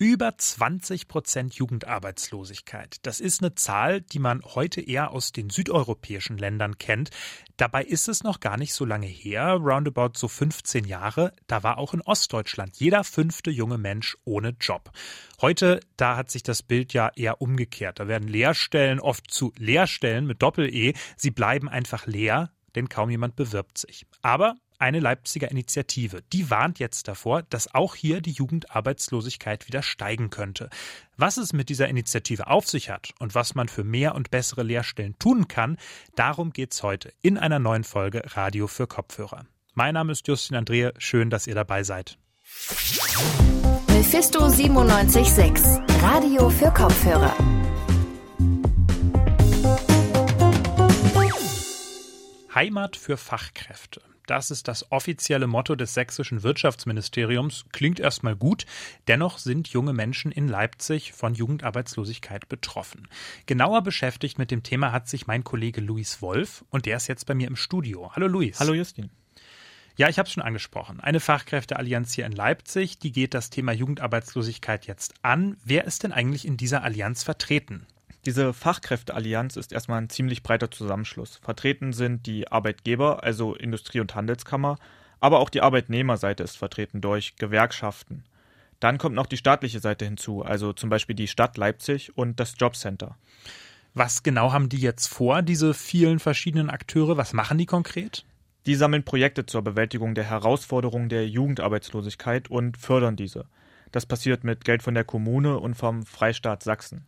Über 20 Prozent Jugendarbeitslosigkeit. Das ist eine Zahl, die man heute eher aus den südeuropäischen Ländern kennt. Dabei ist es noch gar nicht so lange her, roundabout so 15 Jahre. Da war auch in Ostdeutschland jeder fünfte junge Mensch ohne Job. Heute, da hat sich das Bild ja eher umgekehrt. Da werden Lehrstellen oft zu Lehrstellen mit Doppel-E. Sie bleiben einfach leer, denn kaum jemand bewirbt sich. Aber eine Leipziger Initiative. Die warnt jetzt davor, dass auch hier die Jugendarbeitslosigkeit wieder steigen könnte. Was es mit dieser Initiative auf sich hat und was man für mehr und bessere Lehrstellen tun kann, darum geht's heute in einer neuen Folge Radio für Kopfhörer. Mein Name ist Justin Andrea, schön, dass ihr dabei seid. Mephisto 976, Radio für Kopfhörer. Heimat für Fachkräfte. Das ist das offizielle Motto des sächsischen Wirtschaftsministeriums. Klingt erstmal gut. Dennoch sind junge Menschen in Leipzig von Jugendarbeitslosigkeit betroffen. Genauer beschäftigt mit dem Thema hat sich mein Kollege Luis Wolf und der ist jetzt bei mir im Studio. Hallo Luis. Hallo Justin. Ja, ich habe es schon angesprochen. Eine Fachkräfteallianz hier in Leipzig, die geht das Thema Jugendarbeitslosigkeit jetzt an. Wer ist denn eigentlich in dieser Allianz vertreten? Diese Fachkräfteallianz ist erstmal ein ziemlich breiter Zusammenschluss. Vertreten sind die Arbeitgeber, also Industrie- und Handelskammer, aber auch die Arbeitnehmerseite ist vertreten durch Gewerkschaften. Dann kommt noch die staatliche Seite hinzu, also zum Beispiel die Stadt Leipzig und das Jobcenter. Was genau haben die jetzt vor, diese vielen verschiedenen Akteure? Was machen die konkret? Die sammeln Projekte zur Bewältigung der Herausforderungen der Jugendarbeitslosigkeit und fördern diese. Das passiert mit Geld von der Kommune und vom Freistaat Sachsen.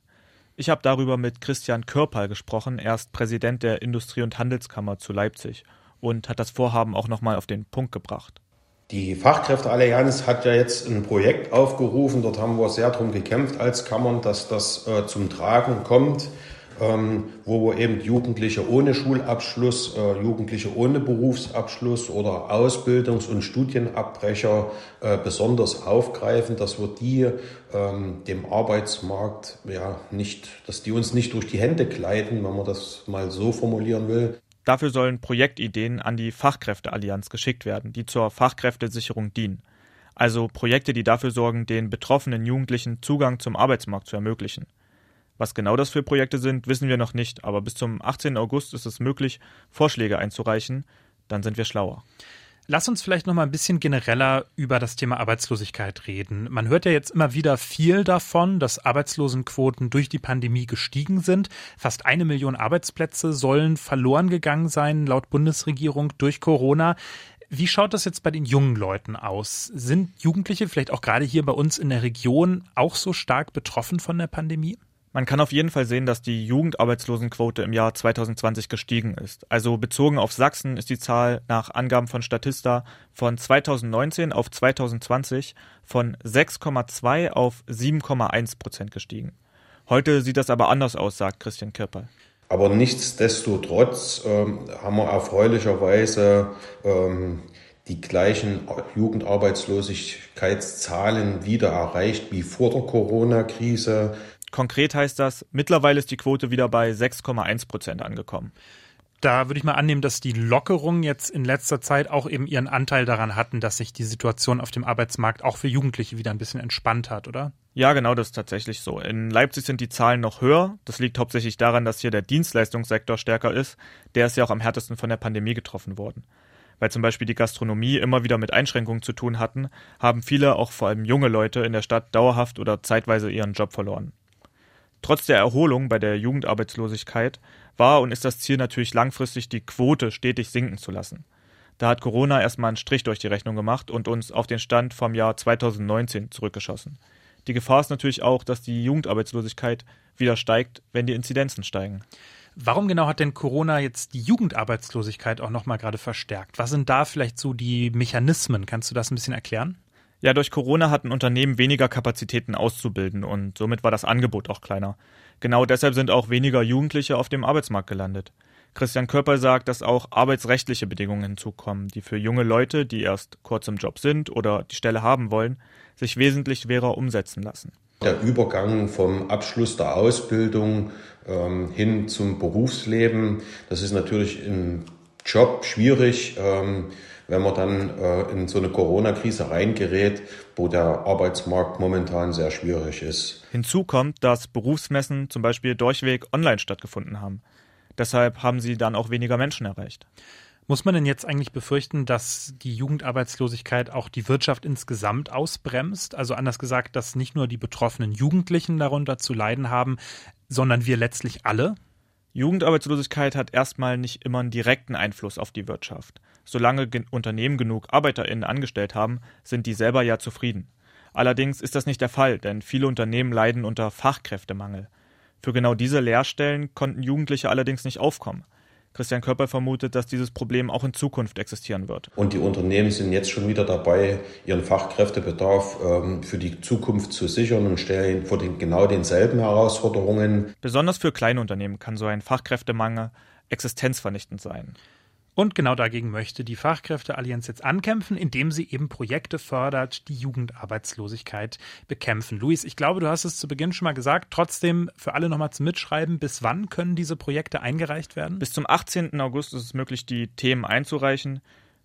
Ich habe darüber mit Christian Körpal gesprochen. Er ist Präsident der Industrie- und Handelskammer zu Leipzig und hat das Vorhaben auch nochmal auf den Punkt gebracht. Die Fachkräfteallianz hat ja jetzt ein Projekt aufgerufen. Dort haben wir sehr darum gekämpft als Kammern, dass das äh, zum Tragen kommt ähm, wo eben Jugendliche ohne Schulabschluss, äh, Jugendliche ohne Berufsabschluss oder Ausbildungs- und Studienabbrecher äh, besonders aufgreifen, dass wir die ähm, dem Arbeitsmarkt ja nicht, dass die uns nicht durch die Hände gleiten, wenn man das mal so formulieren will. Dafür sollen Projektideen an die Fachkräfteallianz geschickt werden, die zur Fachkräftesicherung dienen. Also Projekte, die dafür sorgen, den betroffenen Jugendlichen Zugang zum Arbeitsmarkt zu ermöglichen. Was genau das für Projekte sind, wissen wir noch nicht, aber bis zum 18. August ist es möglich, Vorschläge einzureichen. Dann sind wir schlauer. Lass uns vielleicht noch mal ein bisschen genereller über das Thema Arbeitslosigkeit reden. Man hört ja jetzt immer wieder viel davon, dass Arbeitslosenquoten durch die Pandemie gestiegen sind. Fast eine Million Arbeitsplätze sollen verloren gegangen sein, laut Bundesregierung, durch Corona. Wie schaut das jetzt bei den jungen Leuten aus? Sind Jugendliche vielleicht auch gerade hier bei uns in der Region auch so stark betroffen von der Pandemie? Man kann auf jeden Fall sehen, dass die Jugendarbeitslosenquote im Jahr 2020 gestiegen ist. Also bezogen auf Sachsen ist die Zahl nach Angaben von Statista von 2019 auf 2020 von 6,2 auf 7,1 Prozent gestiegen. Heute sieht das aber anders aus, sagt Christian Kirper. Aber nichtsdestotrotz ähm, haben wir erfreulicherweise ähm, die gleichen Jugendarbeitslosigkeitszahlen wieder erreicht wie vor der Corona-Krise. Konkret heißt das, mittlerweile ist die Quote wieder bei 6,1 Prozent angekommen. Da würde ich mal annehmen, dass die Lockerungen jetzt in letzter Zeit auch eben ihren Anteil daran hatten, dass sich die Situation auf dem Arbeitsmarkt auch für Jugendliche wieder ein bisschen entspannt hat, oder? Ja, genau, das ist tatsächlich so. In Leipzig sind die Zahlen noch höher. Das liegt hauptsächlich daran, dass hier der Dienstleistungssektor stärker ist. Der ist ja auch am härtesten von der Pandemie getroffen worden. Weil zum Beispiel die Gastronomie immer wieder mit Einschränkungen zu tun hatten, haben viele, auch vor allem junge Leute in der Stadt dauerhaft oder zeitweise ihren Job verloren. Trotz der Erholung bei der Jugendarbeitslosigkeit war und ist das Ziel natürlich langfristig, die Quote stetig sinken zu lassen. Da hat Corona erstmal einen Strich durch die Rechnung gemacht und uns auf den Stand vom Jahr 2019 zurückgeschossen. Die Gefahr ist natürlich auch, dass die Jugendarbeitslosigkeit wieder steigt, wenn die Inzidenzen steigen. Warum genau hat denn Corona jetzt die Jugendarbeitslosigkeit auch nochmal gerade verstärkt? Was sind da vielleicht so die Mechanismen? Kannst du das ein bisschen erklären? Ja, durch Corona hatten Unternehmen weniger Kapazitäten auszubilden und somit war das Angebot auch kleiner. Genau deshalb sind auch weniger Jugendliche auf dem Arbeitsmarkt gelandet. Christian Körper sagt, dass auch arbeitsrechtliche Bedingungen hinzukommen, die für junge Leute, die erst kurz im Job sind oder die Stelle haben wollen, sich wesentlich schwerer umsetzen lassen. Der Übergang vom Abschluss der Ausbildung ähm, hin zum Berufsleben, das ist natürlich im Job schwierig. Ähm, wenn man dann äh, in so eine Corona-Krise reingerät, wo der Arbeitsmarkt momentan sehr schwierig ist. Hinzu kommt, dass Berufsmessen zum Beispiel durchweg online stattgefunden haben. Deshalb haben sie dann auch weniger Menschen erreicht. Muss man denn jetzt eigentlich befürchten, dass die Jugendarbeitslosigkeit auch die Wirtschaft insgesamt ausbremst? Also anders gesagt, dass nicht nur die betroffenen Jugendlichen darunter zu leiden haben, sondern wir letztlich alle? Jugendarbeitslosigkeit hat erstmal nicht immer einen direkten Einfluss auf die Wirtschaft. Solange Unternehmen genug ArbeiterInnen angestellt haben, sind die selber ja zufrieden. Allerdings ist das nicht der Fall, denn viele Unternehmen leiden unter Fachkräftemangel. Für genau diese Lehrstellen konnten Jugendliche allerdings nicht aufkommen. Christian Körper vermutet, dass dieses Problem auch in Zukunft existieren wird. Und die Unternehmen sind jetzt schon wieder dabei, ihren Fachkräftebedarf ähm, für die Zukunft zu sichern und stellen vor den, genau denselben Herausforderungen. Besonders für kleine Unternehmen kann so ein Fachkräftemangel existenzvernichtend sein. Und genau dagegen möchte die Fachkräfteallianz jetzt ankämpfen, indem sie eben Projekte fördert, die Jugendarbeitslosigkeit bekämpfen. Luis, ich glaube, du hast es zu Beginn schon mal gesagt. Trotzdem für alle nochmal zum Mitschreiben. Bis wann können diese Projekte eingereicht werden? Bis zum 18. August ist es möglich, die Themen einzureichen.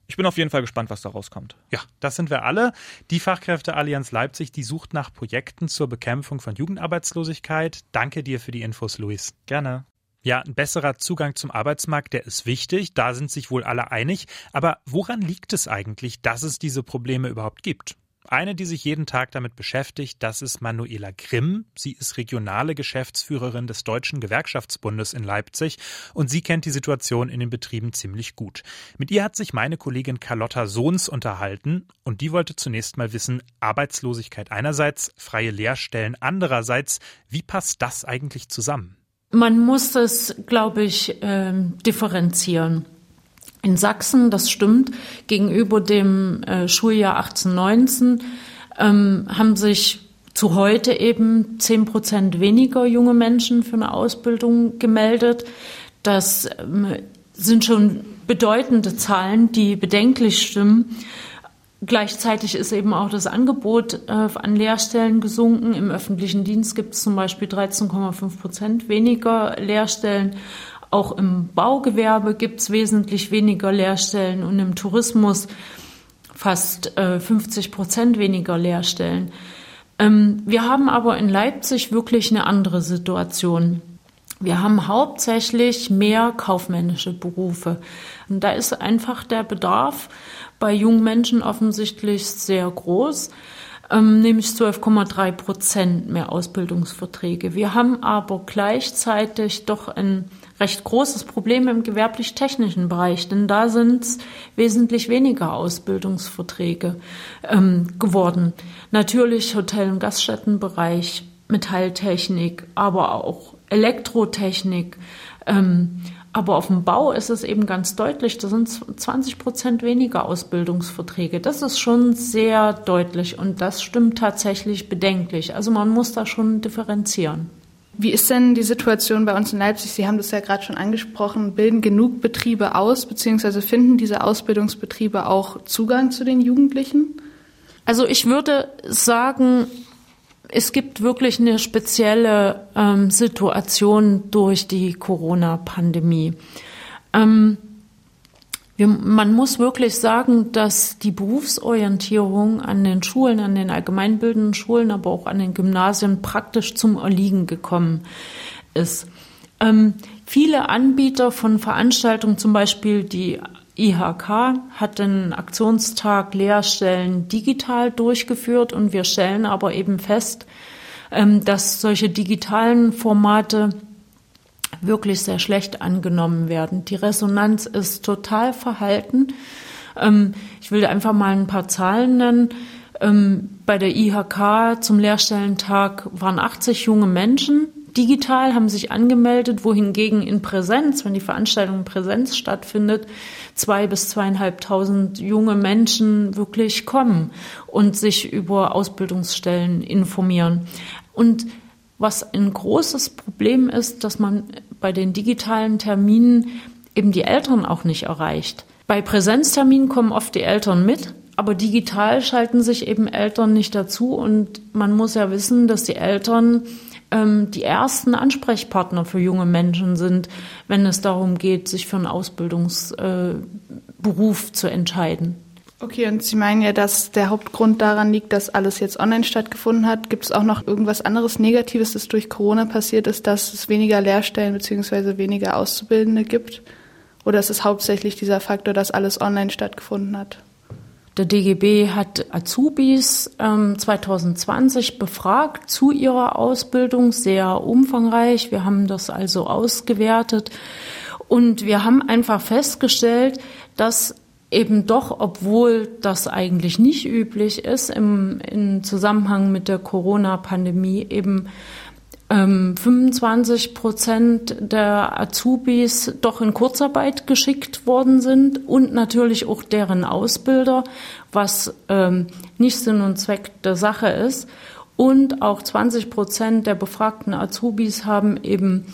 Ich bin auf jeden Fall gespannt, was da rauskommt. Ja, das sind wir alle. Die Fachkräfteallianz Leipzig, die sucht nach Projekten zur Bekämpfung von Jugendarbeitslosigkeit. Danke dir für die Infos, Luis. Gerne. Ja, ein besserer Zugang zum Arbeitsmarkt, der ist wichtig, da sind sich wohl alle einig. Aber woran liegt es eigentlich, dass es diese Probleme überhaupt gibt? Eine, die sich jeden Tag damit beschäftigt, das ist Manuela Grimm. Sie ist regionale Geschäftsführerin des Deutschen Gewerkschaftsbundes in Leipzig und sie kennt die Situation in den Betrieben ziemlich gut. Mit ihr hat sich meine Kollegin Carlotta Sohns unterhalten und die wollte zunächst mal wissen, Arbeitslosigkeit einerseits, freie Lehrstellen andererseits, wie passt das eigentlich zusammen? Man muss es, glaube ich, äh, differenzieren. In Sachsen, das stimmt, gegenüber dem äh, Schuljahr 1819 ähm, haben sich zu heute eben zehn Prozent weniger junge Menschen für eine Ausbildung gemeldet. Das ähm, sind schon bedeutende Zahlen, die bedenklich stimmen. Gleichzeitig ist eben auch das Angebot äh, an Lehrstellen gesunken. Im öffentlichen Dienst gibt es zum Beispiel 13,5 Prozent weniger Lehrstellen. Auch im Baugewerbe gibt es wesentlich weniger Lehrstellen und im Tourismus fast äh, 50 Prozent weniger Lehrstellen. Ähm, wir haben aber in Leipzig wirklich eine andere Situation. Wir haben hauptsächlich mehr kaufmännische Berufe. Und da ist einfach der Bedarf bei jungen Menschen offensichtlich sehr groß, ähm, nämlich 12,3 Prozent mehr Ausbildungsverträge. Wir haben aber gleichzeitig doch ein recht großes Problem im gewerblich-technischen Bereich, denn da sind es wesentlich weniger Ausbildungsverträge ähm, geworden. Natürlich Hotel- und Gaststättenbereich, Metalltechnik, aber auch Elektrotechnik. Ähm, aber auf dem Bau ist es eben ganz deutlich, da sind 20 Prozent weniger Ausbildungsverträge. Das ist schon sehr deutlich und das stimmt tatsächlich bedenklich. Also man muss da schon differenzieren. Wie ist denn die Situation bei uns in Leipzig? Sie haben das ja gerade schon angesprochen. Bilden genug Betriebe aus, beziehungsweise finden diese Ausbildungsbetriebe auch Zugang zu den Jugendlichen? Also ich würde sagen, es gibt wirklich eine spezielle ähm, Situation durch die Corona-Pandemie. Ähm, man muss wirklich sagen, dass die Berufsorientierung an den Schulen, an den allgemeinbildenden Schulen, aber auch an den Gymnasien praktisch zum Erliegen gekommen ist. Ähm, viele Anbieter von Veranstaltungen, zum Beispiel die IHK hat den Aktionstag Lehrstellen digital durchgeführt und wir stellen aber eben fest, ähm, dass solche digitalen Formate wirklich sehr schlecht angenommen werden. Die Resonanz ist total verhalten. Ähm, ich will einfach mal ein paar Zahlen nennen. Ähm, bei der IHK zum Lehrstellentag waren 80 junge Menschen digital, haben sich angemeldet, wohingegen in Präsenz, wenn die Veranstaltung in Präsenz stattfindet, zwei bis zweieinhalbtausend junge Menschen wirklich kommen und sich über Ausbildungsstellen informieren. Und was ein großes Problem ist, dass man bei den digitalen Terminen eben die Eltern auch nicht erreicht. Bei Präsenzterminen kommen oft die Eltern mit, aber digital schalten sich eben Eltern nicht dazu und man muss ja wissen, dass die Eltern ähm, die ersten Ansprechpartner für junge Menschen sind, wenn es darum geht, sich für einen Ausbildungsberuf Beruf zu entscheiden. Okay, und Sie meinen ja, dass der Hauptgrund daran liegt, dass alles jetzt online stattgefunden hat. Gibt es auch noch irgendwas anderes Negatives, das durch Corona passiert ist, dass es weniger Lehrstellen bzw. weniger Auszubildende gibt? Oder ist es hauptsächlich dieser Faktor, dass alles online stattgefunden hat? Der DGB hat Azubis ähm, 2020 befragt zu ihrer Ausbildung, sehr umfangreich. Wir haben das also ausgewertet und wir haben einfach festgestellt, dass eben doch, obwohl das eigentlich nicht üblich ist, im, im Zusammenhang mit der Corona-Pandemie eben ähm, 25 Prozent der Azubis doch in Kurzarbeit geschickt worden sind und natürlich auch deren Ausbilder, was ähm, nicht Sinn und Zweck der Sache ist. Und auch 20 Prozent der befragten Azubis haben eben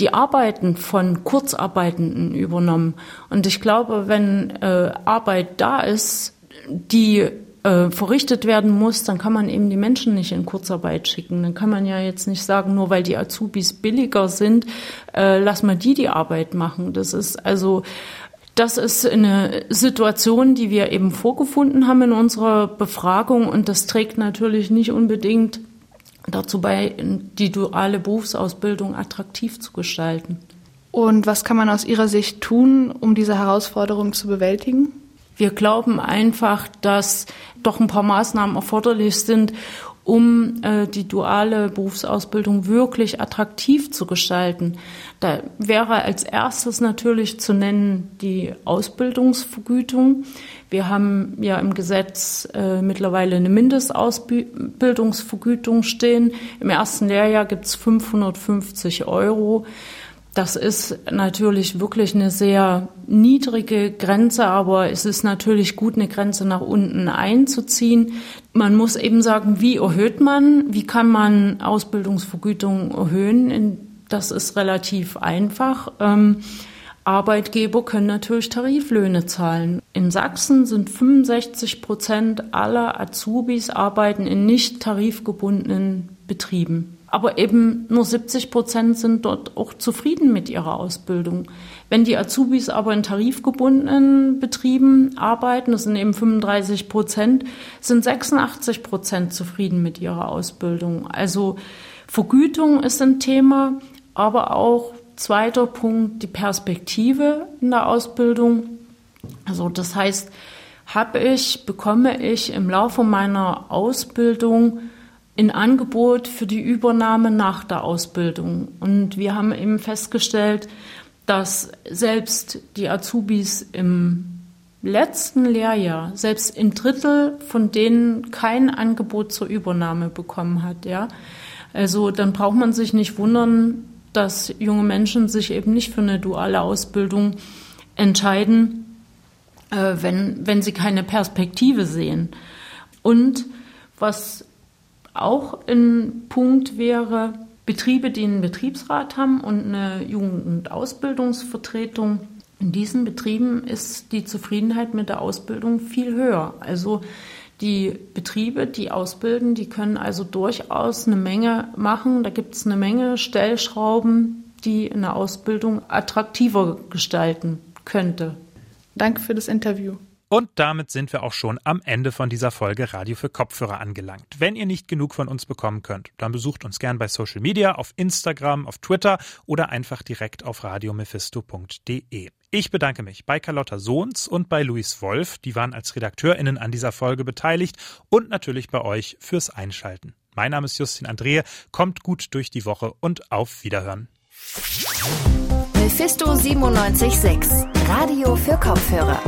die Arbeiten von Kurzarbeitenden übernommen. Und ich glaube, wenn äh, Arbeit da ist, die äh, verrichtet werden muss, dann kann man eben die Menschen nicht in Kurzarbeit schicken. Dann kann man ja jetzt nicht sagen, nur weil die Azubis billiger sind, äh, lass mal die die Arbeit machen. Das ist also das ist eine Situation, die wir eben vorgefunden haben in unserer Befragung und das trägt natürlich nicht unbedingt dazu bei, die duale Berufsausbildung attraktiv zu gestalten. Und was kann man aus Ihrer Sicht tun, um diese Herausforderung zu bewältigen? Wir glauben einfach, dass doch ein paar Maßnahmen erforderlich sind, um äh, die duale Berufsausbildung wirklich attraktiv zu gestalten. Da wäre als erstes natürlich zu nennen die Ausbildungsvergütung. Wir haben ja im Gesetz äh, mittlerweile eine Mindestausbildungsvergütung stehen. Im ersten Lehrjahr gibt es 550 Euro. Das ist natürlich wirklich eine sehr niedrige Grenze, aber es ist natürlich gut, eine Grenze nach unten einzuziehen. Man muss eben sagen, wie erhöht man, wie kann man Ausbildungsvergütung erhöhen? Das ist relativ einfach. Ähm, Arbeitgeber können natürlich Tariflöhne zahlen. In Sachsen sind 65 Prozent aller Azubis arbeiten in nicht tarifgebundenen Betrieben aber eben nur 70 Prozent sind dort auch zufrieden mit ihrer Ausbildung. Wenn die Azubis aber in tarifgebundenen Betrieben arbeiten, das sind eben 35 Prozent, sind 86 Prozent zufrieden mit ihrer Ausbildung. Also Vergütung ist ein Thema, aber auch zweiter Punkt, die Perspektive in der Ausbildung. Also das heißt, habe ich, bekomme ich im Laufe meiner Ausbildung in Angebot für die Übernahme nach der Ausbildung. Und wir haben eben festgestellt, dass selbst die Azubis im letzten Lehrjahr, selbst ein Drittel von denen kein Angebot zur Übernahme bekommen hat, ja. Also dann braucht man sich nicht wundern, dass junge Menschen sich eben nicht für eine duale Ausbildung entscheiden, äh, wenn, wenn sie keine Perspektive sehen. Und was auch ein Punkt wäre, Betriebe, die einen Betriebsrat haben und eine Jugend- und Ausbildungsvertretung. In diesen Betrieben ist die Zufriedenheit mit der Ausbildung viel höher. Also die Betriebe, die ausbilden, die können also durchaus eine Menge machen. Da gibt es eine Menge Stellschrauben, die eine Ausbildung attraktiver gestalten könnte. Danke für das Interview. Und damit sind wir auch schon am Ende von dieser Folge Radio für Kopfhörer angelangt. Wenn ihr nicht genug von uns bekommen könnt, dann besucht uns gern bei Social Media, auf Instagram, auf Twitter oder einfach direkt auf radiomephisto.de. Ich bedanke mich bei Carlotta Sohns und bei Luis Wolf, die waren als RedakteurInnen an dieser Folge beteiligt und natürlich bei euch fürs Einschalten. Mein Name ist Justin Andrehe, kommt gut durch die Woche und auf Wiederhören. Mephisto 976, Radio für Kopfhörer.